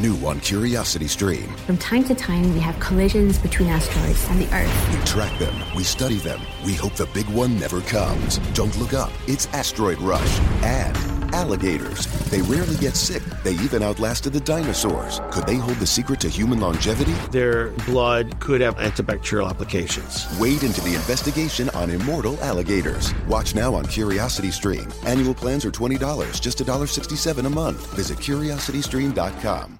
New on Curiosity Stream. From time to time, we have collisions between asteroids and the Earth. We track them, we study them, we hope the big one never comes. Don't look up, it's Asteroid Rush. And alligators. They rarely get sick. They even outlasted the dinosaurs. Could they hold the secret to human longevity? Their blood could have antibacterial applications. Wade into the investigation on immortal alligators. Watch now on Curiosity Stream. Annual plans are $20, just $1.67 a month. Visit curiositystream.com.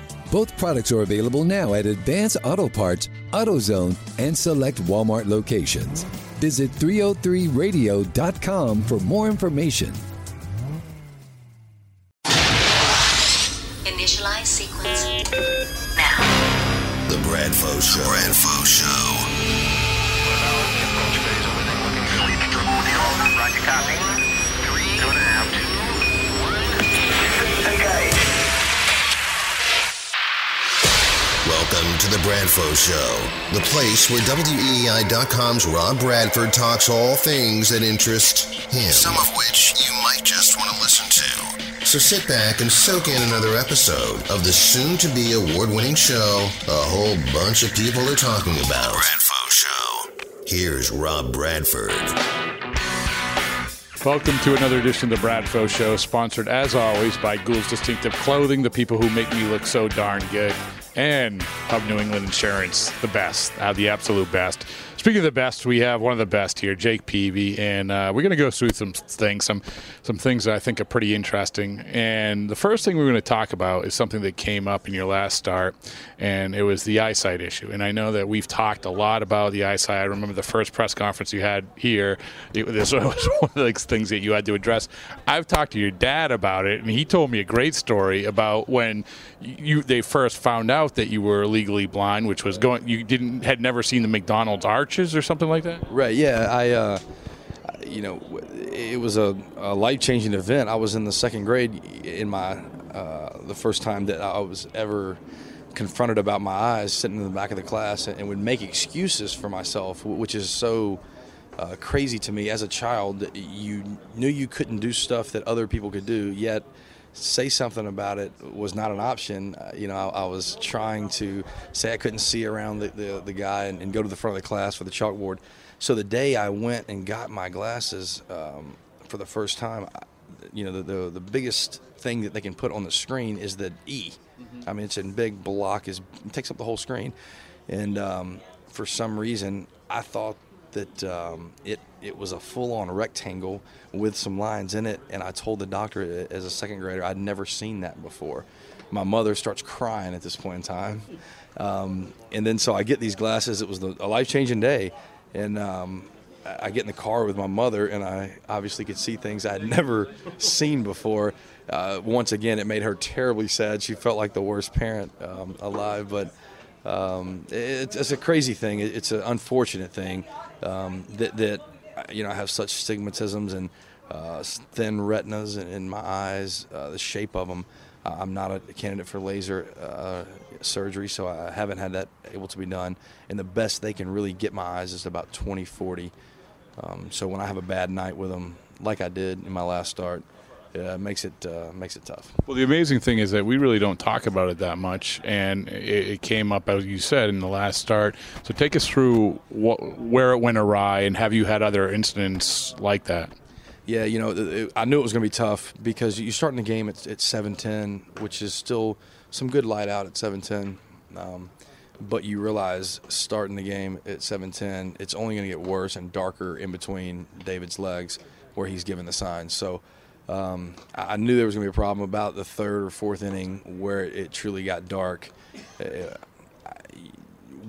Both products are available now at Advance Auto Parts, AutoZone, and select Walmart locations. Visit 303radio.com for more information. Initialize sequence now. The Bradfo Show. Bradfo Bradfo Show, the place where WEEI.com's Rob Bradford talks all things that interest him. Some of which you might just want to listen to. So sit back and soak in another episode of the soon to be award winning show a whole bunch of people are talking about. Bradfo Show. Here's Rob Bradford. Welcome to another edition of the Brad Bradfo Show, sponsored as always by Gould's Distinctive Clothing, the people who make me look so darn good, and Hub New England Insurance, the best, uh, the absolute best. Speaking of the best, we have one of the best here, Jake Peavy, and uh, we're going to go through some things, some some things that I think are pretty interesting. And the first thing we're going to talk about is something that came up in your last start, and it was the eyesight issue. And I know that we've talked a lot about the eyesight. I remember the first press conference you had here. It, this was one of the things that you had to address. I've talked to your dad about it, and he told me a great story about when you they first found out that you were legally blind, which was going you didn't had never seen the McDonald's arches or something like that. Right. Yeah. I. Uh, you know, it was a, a life changing event. I was in the second grade in my uh, the first time that I was ever confronted about my eyes, sitting in the back of the class, and would make excuses for myself, which is so. Uh, crazy to me as a child. You knew you couldn't do stuff that other people could do, yet say something about it was not an option. Uh, you know, I, I, was trying to say I couldn't see around the, the, the guy and, and, go to the front of the class for the chalkboard. So the day I went and got my glasses um, for the first time, you know, the, the, the biggest thing that they can put on the screen is the E. Mm-hmm. I mean, it's in big block, is it takes up the whole screen, and um, for some reason, I thought that um, it it was a full-on rectangle with some lines in it, and I told the doctor as a second grader I'd never seen that before. My mother starts crying at this point in time, um, and then so I get these glasses. It was the, a life-changing day, and um, I get in the car with my mother, and I obviously could see things I had never seen before. Uh, once again, it made her terribly sad. She felt like the worst parent um, alive, but. Um, it, it's a crazy thing. It's an unfortunate thing um, that, that you know I have such stigmatisms and uh, thin retinas in, in my eyes, uh, the shape of them. Uh, I'm not a candidate for laser uh, surgery, so I haven't had that able to be done. And the best they can really get my eyes is about 20, 40. Um, so when I have a bad night with them, like I did in my last start, yeah, it makes it uh, makes it tough. Well, the amazing thing is that we really don't talk about it that much, and it, it came up as you said in the last start. So take us through what, where it went awry, and have you had other incidents like that? Yeah, you know, it, I knew it was going to be tough because you start in the game at, at 7:10, which is still some good light out at 7:10. Um, but you realize starting the game at 7:10, it's only going to get worse and darker in between David's legs, where he's given the signs. So Um, I knew there was going to be a problem about the third or fourth inning where it truly got dark. Uh,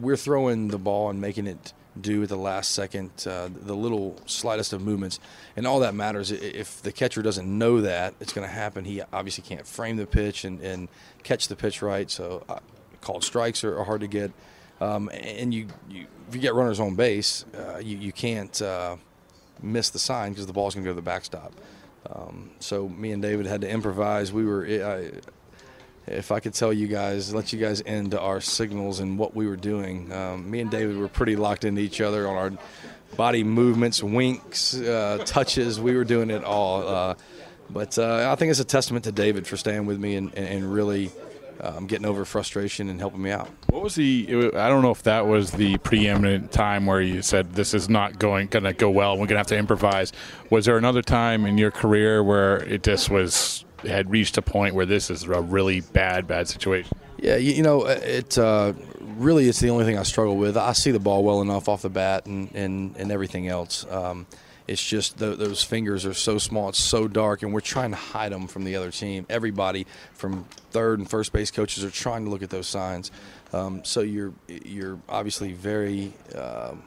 we're throwing the ball and making it do at the last second uh, the little slightest of movements. And all that matters if the catcher doesn't know that it's going to happen. He obviously can't frame the pitch and, and catch the pitch right so uh, called strikes are, are hard to get. Um, and you, you if you get runners on base uh, you, you can't uh, miss the sign because the ball's going to go to the backstop um, so me and David had to improvise we were I, if I could tell you guys, let you guys into our signals and what we were doing. Um, me and David were pretty locked into each other on our body movements, winks, uh, touches. We were doing it all. Uh, but uh, I think it's a testament to David for staying with me and, and really um, getting over frustration and helping me out. What was the? I don't know if that was the preeminent time where you said this is not going going to go well. We're going to have to improvise. Was there another time in your career where it just was had reached a point where this is a really bad bad situation? Yeah, you, you know, it uh, really it's the only thing I struggle with. I see the ball well enough off the bat and and, and everything else. Um, it's just th- those fingers are so small, it's so dark, and we're trying to hide them from the other team. Everybody from third and first base coaches are trying to look at those signs. Um, so you're you're obviously very um,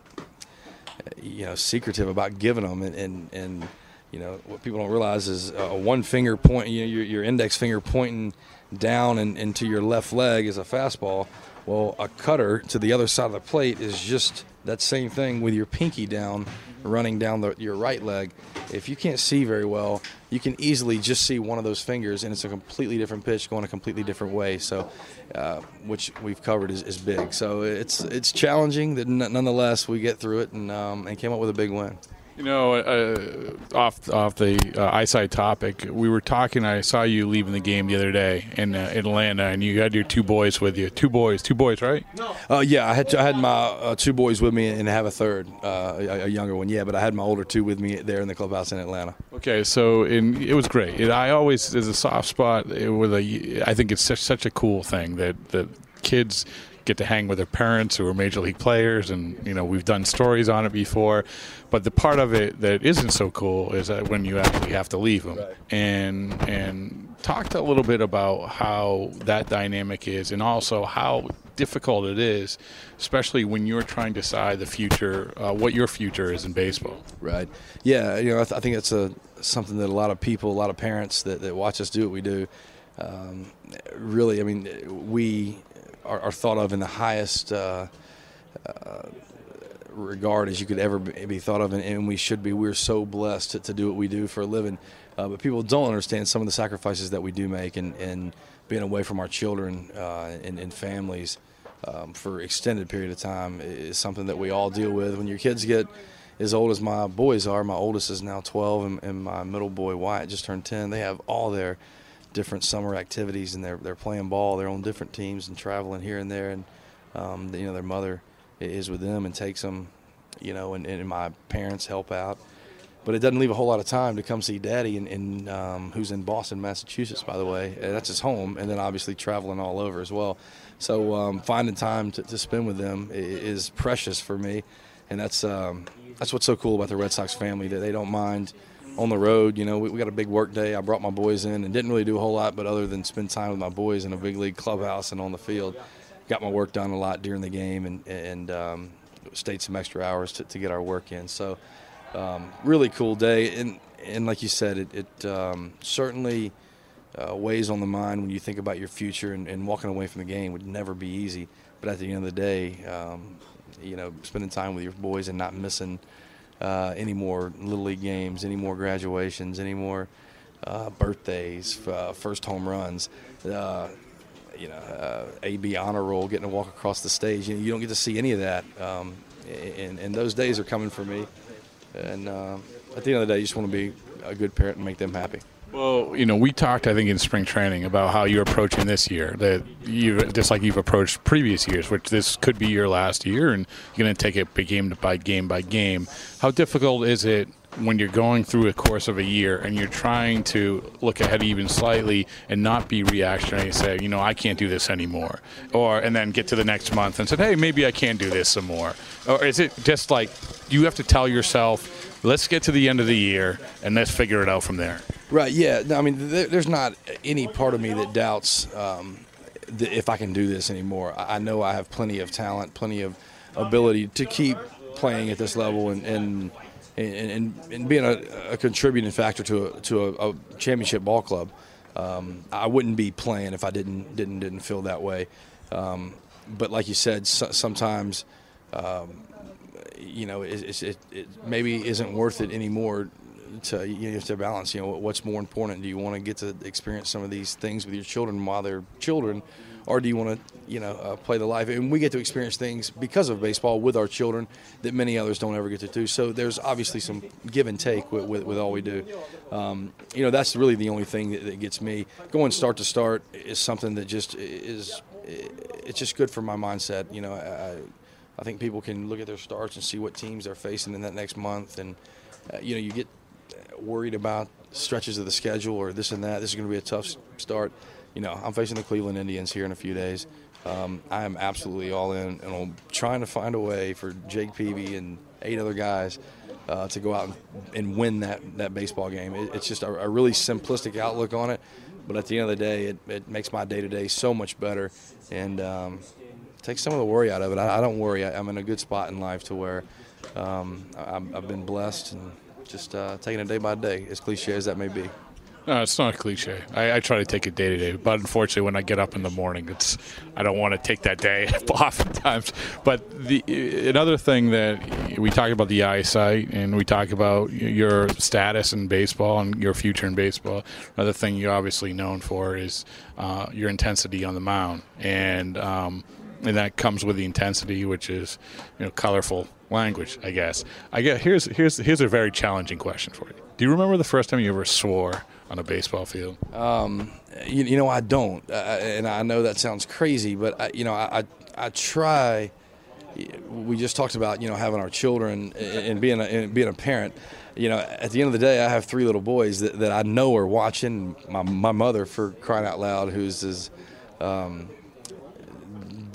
you know secretive about giving them, and, and and you know what people don't realize is a one finger point, you know, your, your index finger pointing down and into your left leg is a fastball. Well, a cutter to the other side of the plate is just that same thing with your pinky down, running down the, your right leg. If you can't see very well, you can easily just see one of those fingers, and it's a completely different pitch going a completely different way. So, uh, which we've covered is, is big. So it's it's challenging. That nonetheless we get through it and um, and came up with a big win. You know, uh, off off the uh, eyesight topic, we were talking. I saw you leaving the game the other day in uh, Atlanta, and you had your two boys with you. Two boys, two boys, right? Uh, yeah, I had I had my uh, two boys with me, and I have a third, uh, a, a younger one. Yeah, but I had my older two with me there in the clubhouse in Atlanta. Okay, so in, it was great. It, I always there's a soft spot with a. I think it's such such a cool thing that that kids get to hang with their parents who are major league players, and you know we've done stories on it before. But the part of it that isn't so cool is that when you actually have to leave them, and and talked a little bit about how that dynamic is, and also how difficult it is, especially when you're trying to decide the future, uh, what your future is in baseball. Right. Yeah. You know, I, th- I think it's a something that a lot of people, a lot of parents that, that watch us do what we do, um, really. I mean, we are, are, thought of in the highest. Uh, uh, regard as you could ever be thought of, and, and we should be. We're so blessed to, to, do what we do for a living, uh, but people don't understand some of the sacrifices that we do make, and, and being away from our children uh, and, and, families um, for extended period of time is something that we all deal with. When your kids get as old as my boys are, my oldest is now 12, and, and my middle boy Wyatt just turned 10. They have all their different summer activities, and they're they're playing ball. They're on different teams and traveling here and there, and um, you know their mother is with them and takes them, you know, and, and, my parents help out. But it doesn't leave a whole lot of time to come see Daddy, and, and um, who's in Boston, Massachusetts, by the way. That's his home, and then obviously traveling all over as well. So um, finding time to, to, spend with them is precious for me, and that's um, that's what's so cool about the Red Sox family that they don't mind on the road. You know, we, we, got a big work day. I brought my boys in and didn't really do a whole lot, but other than spend time with my boys in a big league clubhouse and on the field got my work done a lot during the game and and um, stayed some extra hours to, to get our work in. So um, really cool day and and like you said, it, it um, certainly uh, weighs on the mind when you think about your future and, and, walking away from the game would never be easy. But at the end of the day, um, you know, spending time with your boys and not missing uh, any more little league games, any more graduations, any more uh, birthdays, uh, first home runs uh, you know, uh, AB honor roll, getting to walk across the stage. You, know, you don't get to see any of that, um, and, and, those days are coming for me. And uh, at the end of the day, you just want to be a good parent and make them happy. Well, you know, we talked, I think, in spring training about how you're approaching this year. That you just like you've approached previous years, which this could be your last year, and you're going to take it game by game by game. How difficult is it when you're going through a course of a year and you're trying to look ahead even slightly and not be reactionary and say, you know, I can't do this anymore, or and then get to the next month and say, hey, maybe I can do this some more, or is it just like you have to tell yourself, let's get to the end of the year and let's figure it out from there? Right. Yeah. I mean, there, there's not any part of me that doubts um, if I can do this anymore. I, I know I have plenty of talent, plenty of ability to keep playing at this level and and and, and, and being a, a contributing factor to a, to a, a championship ball club. Um, I wouldn't be playing if I didn't didn't didn't feel that way. Um, but like you said, so, sometimes um, you know it, it, it maybe isn't worth it anymore to you have to balance. You know, what's more important? Do you want to get to experience some of these things with your children while they're children, or do you want to you know uh, play the life? And we get to experience things because of baseball with our children that many others don't ever get to do. So there's obviously some give and take with, with, with all we do. Um, you know, that's really the only thing that, that gets me going. Start to start is something that just is it's just good for my mindset. You know, I, I think people can look at their starts and see what teams they're facing in that next month, and uh, you know, you get worried about stretches of the schedule or this and that. This is going to be a tough start. You know, I'm facing the Cleveland Indians here in a few days. Um, I am absolutely all in, and I'm trying to find a way for Jake Peavy and eight other guys uh, to go out and, and, win that, that baseball game. It, it's just a, a, really simplistic outlook on it, but at the end of the day, it, it makes my day to day so much better and um, takes some of the worry out of it. I, I don't worry. I, am in a good spot in life to where um, i have been blessed and just uh, taking it day by day, as cliche as that may be. No, it's not a cliche. I, I, try to take it day to day, but unfortunately, when I get up in the morning, it's I don't want to take that day oftentimes. But the another thing that we talk about the eyesight, and we talk about your status in baseball and your future in baseball. Another thing you're obviously known for is uh, your intensity on the mound, and um, and that comes with the intensity, which is you know colorful language, I guess. I guess here's here's here's a very challenging question for you. Do you remember the first time you ever swore on a baseball field? Um, you, you, know, I don't, uh, and I know that sounds crazy, but I, you know, I, I, I try. We just talked about you know having our children and being a, and being a parent. You know, at the end of the day, I have three little boys that, that I know are watching. My my mother, for crying out loud, who's as um,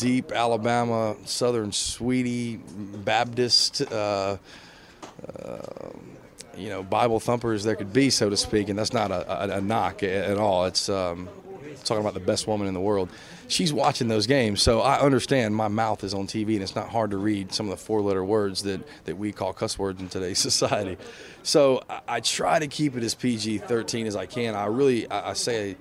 deep Alabama, Southern Sweetie, Baptist, uh, uh, you know, Bible thumpers there could be, so to speak. And that's not a, a, a knock at all. It's um, talking about the best woman in the world. She's watching those games, so I understand my mouth is on TV, and it's not hard to read some of the four-letter words that, that we call cuss words in today's society. So I, I try to keep it as PG-13 as I can. I really, I, I say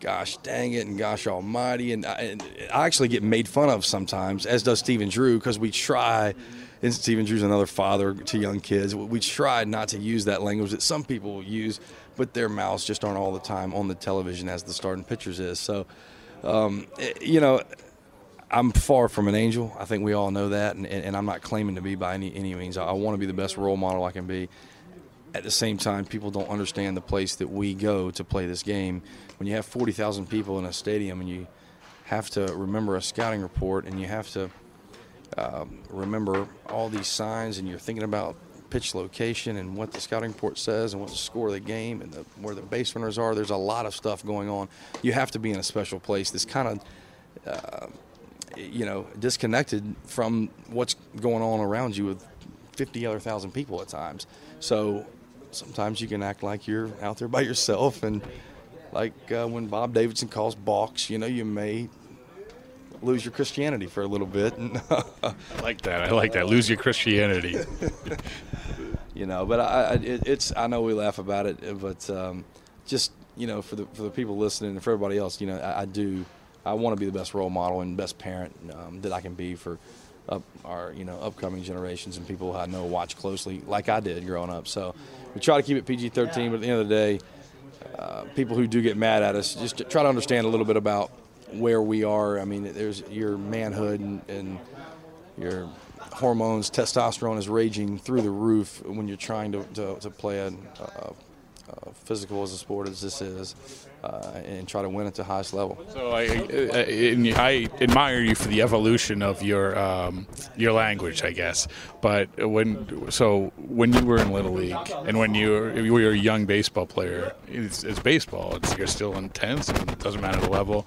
gosh dang it and gosh almighty. And I, and I, actually get made fun of sometimes as does Stephen Drew because we try and Stephen Drew's another father to young kids we try not to use that language that some people use but their mouths just aren't all the time on the television as the starting pitchers is. So um, eh, you know I'm far from an angel. I think we all know that and, and I'm not claiming to be by any, any means. I, I want to be the best role model I can be at the same time, people don't understand the place that we go to play this game. When you have 40,000 people in a stadium and you have to remember a scouting report and you have to um, remember all these signs and you're thinking about pitch location and what the scouting report says and what the score of the game and the, where the base runners are. There's a lot of stuff going on. You have to be in a special place that's kind of, uh, you know, disconnected from what's going on around you with 50 other thousand people at times. So sometimes you can act like you're out there by yourself and like uh, when Bob Davidson calls balks, you know, you may lose your Christianity for a little bit. I like that. I like that. Lose your Christianity. you know, but I, I it, it's I know we laugh about it, but um, just you know, for the for the people listening and for everybody else, you know, I, I do. I want to be the best role model and best parent um, that I can be for up our you know upcoming generations and people I know watch closely, like I did growing up. So we try to keep it PG-13, but at the end of the day, uh, people who do get mad at us just try to understand a little bit about where we are. I mean, there's your manhood and, and your hormones, testosterone is raging through the roof when you're trying to, to, to play a, a, a, physical as a sport as this is uh, and try to win at the highest level. So I, I, I, admire you for the evolution of your um, your language, I guess. But when so when you were in little league and when you were, you were a young baseball player, it's, it's baseball. It's, you're still intense, and it doesn't matter the level.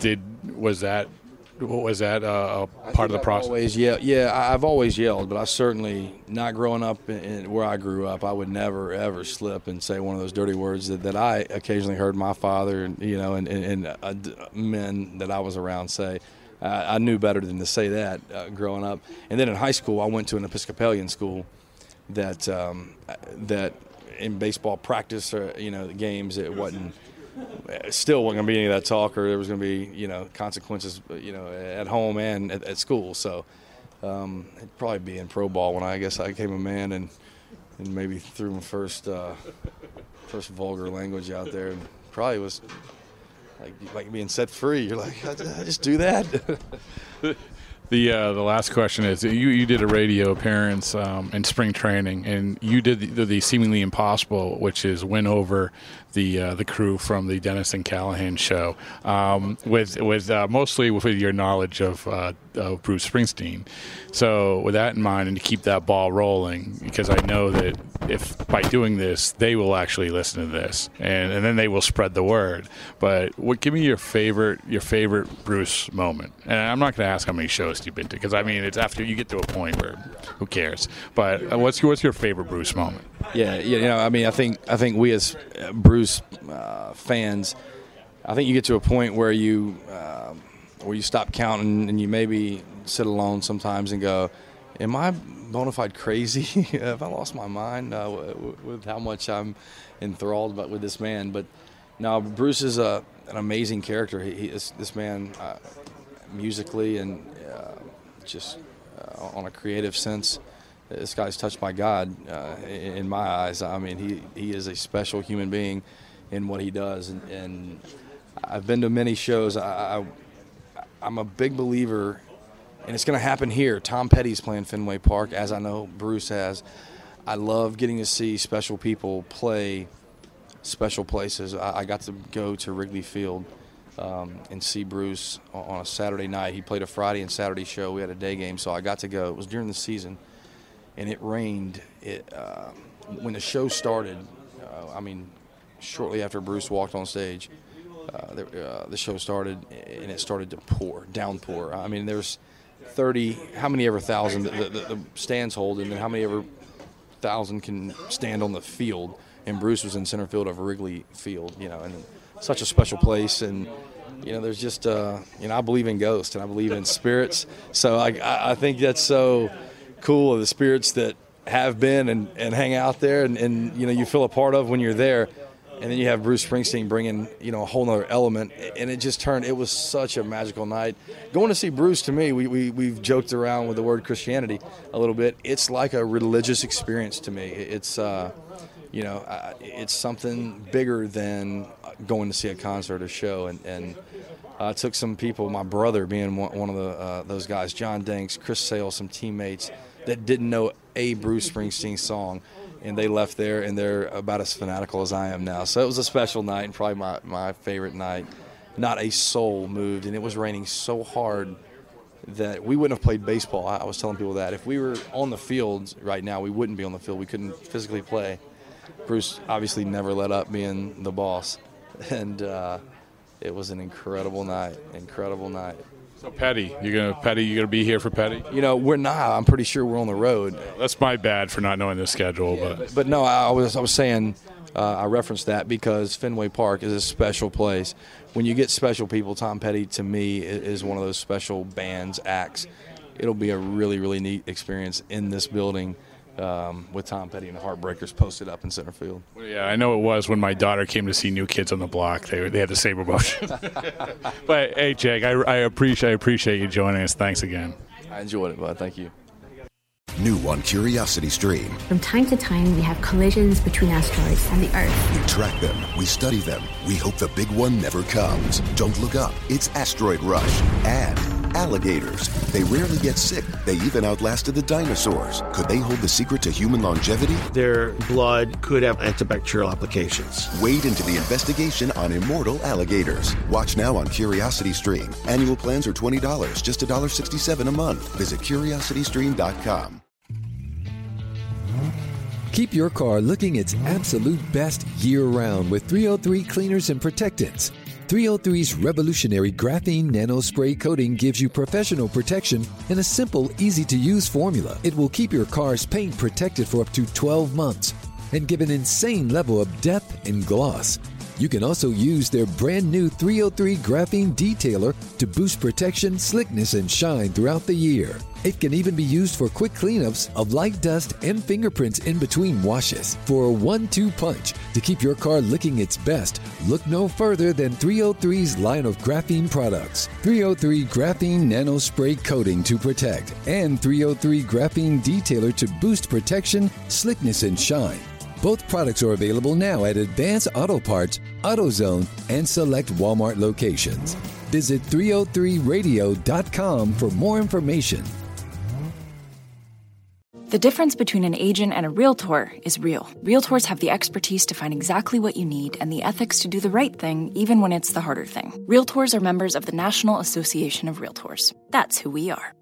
Did was that was that uh, a part of the process? Always, yeah, yeah. I've always yelled, but I certainly not growing up in, in where I grew up. I would never ever slip and say one of those dirty words that, that I occasionally heard my father and you know and, and, and uh, men that I was around say. Uh, I knew better than to say that uh, growing up. And then in high school, I went to an Episcopalian school that um, that in baseball practice or you know the games it wasn't still wasn't going to be any of that talk, or there was going to be you know consequences, you know, at home and at, at school. So um, it'd probably be in pro ball when I guess I became a man and and maybe threw my first uh, first vulgar language out there, and probably was like like being set free. You're like, I just do that. The uh, the last question is you you did a radio appearance um, in spring training and you did the, the seemingly impossible, which is win over the uh, the crew from the Dennis and Callahan show um, with with uh, mostly with your knowledge of, uh, of Bruce Springsteen. So with that in mind, and to keep that ball rolling, because I know that if by doing this they will actually listen to this and, and then they will spread the word. But what give me your favorite your favorite Bruce moment? And I'm not going to ask how many shows you've been to because I mean it's after you get to a point where who cares. But uh, what's what's your favorite Bruce moment? Yeah, you know, I mean, I think I think we as uh, Bruce uh, fans, I think you get to a point where you uh, where you stop counting and you maybe sit alone sometimes and go, "Am I bona fide crazy? Have I lost my mind uh, w- with how much I'm enthralled but with this man?" But now Bruce is a, an amazing character. He, he is this man uh, musically and just on a creative sense this guy's touched by God uh, in my eyes. I mean, he, he is a special human being in what he does. And, and I've been to many shows. I, I, I'm a big believer, and it's going to happen here. Tom Petty's playing Fenway Park, as I know Bruce has. I love getting to see special people play special places. I, I got to go to Wrigley Field. Um, and see Bruce on a Saturday night. He played a Friday and Saturday show. We had a day game, so I got to go. It was during the season and it rained. It uh, when the show started. Uh, I mean, shortly after Bruce walked on stage, uh, the, uh, the, show started, and it started to pour, downpour. I mean, there's 30, how many ever thousand the, the, the stands hold, and then how many ever thousand can stand on the field. And Bruce was in center field of Wrigley Field, you know, and such a special place. And you know, there's just, uh, you know, I believe in ghosts and I believe in spirits. So I, I think that's so cool of the spirits that have been and, and hang out there and, and you know you feel a part of when you're there and then you have Bruce Springsteen bringing you know a whole nother element and it just turned it was such a magical night going to see Bruce to me we, we, we've joked around with the word Christianity a little bit it's like a religious experience to me it's uh, you know it's something bigger than going to see a concert or show and, and uh, took some people my brother being one, one of the, uh, those guys John Danks Chris Sale some teammates that didn't know a Bruce Springsteen song, and they left there and they're about as fanatical as I am now. So it was a special night and probably my, my favorite night. Not a soul moved, and it was raining so hard that we wouldn't have played baseball. I was telling people that if we were on the field right now, we wouldn't be on the field. We couldn't physically play. Bruce obviously never let up being the boss, and uh, it was an incredible night. Incredible night. So Petty, you're gonna Petty, you're gonna be here for Petty. You know, we're not. I'm pretty sure we're on the road. That's my bad for not knowing the schedule, Yeah, but but, but no, I was I was saying uh, I referenced that because Fenway Park is a special place. When you get special people, Tom Petty to me is one of those special bands acts. It'll be a really really neat experience in this building um, with Tom Petty and the Heartbreakers posted up in center field. yeah, I know it was when my daughter came to see New Kids on the Block. They they had the same emotion. but hey, Jake, I, I appreciate I appreciate you joining us. Thanks again. I enjoyed it, bud. Thank you. New on Curiosity Stream. From time to time, we have collisions between asteroids and the Earth. We track them, we study them, we hope the big one never comes. Don't look up, it's Asteroid Rush. And alligators. They rarely get sick, they even outlasted the dinosaurs. Could they hold the secret to human longevity? Their blood could have antibacterial applications. Wade into the investigation on immortal alligators. Watch now on Curiosity Stream. Annual plans are $20, just $1.67 a month. Visit curiositystream.com. Keep your car looking its absolute best year round with 303 cleaners and protectants. 303's revolutionary graphene nanospray coating gives you professional protection in a simple, easy to use formula. It will keep your car's paint protected for up to 12 months and give an insane level of depth and gloss. You can also use their brand new 303 graphene detailer to boost protection, slickness, and shine throughout the year. It can even be used for quick cleanups of light dust and fingerprints in between washes. For a one two punch to keep your car looking its best, look no further than 303's line of graphene products 303 Graphene Nano Spray Coating to protect, and 303 Graphene Detailer to boost protection, slickness, and shine. Both products are available now at Advance Auto Parts, AutoZone, and select Walmart locations. Visit 303radio.com for more information. The difference between an agent and a realtor is real. Realtors have the expertise to find exactly what you need and the ethics to do the right thing, even when it's the harder thing. Realtors are members of the National Association of Realtors. That's who we are.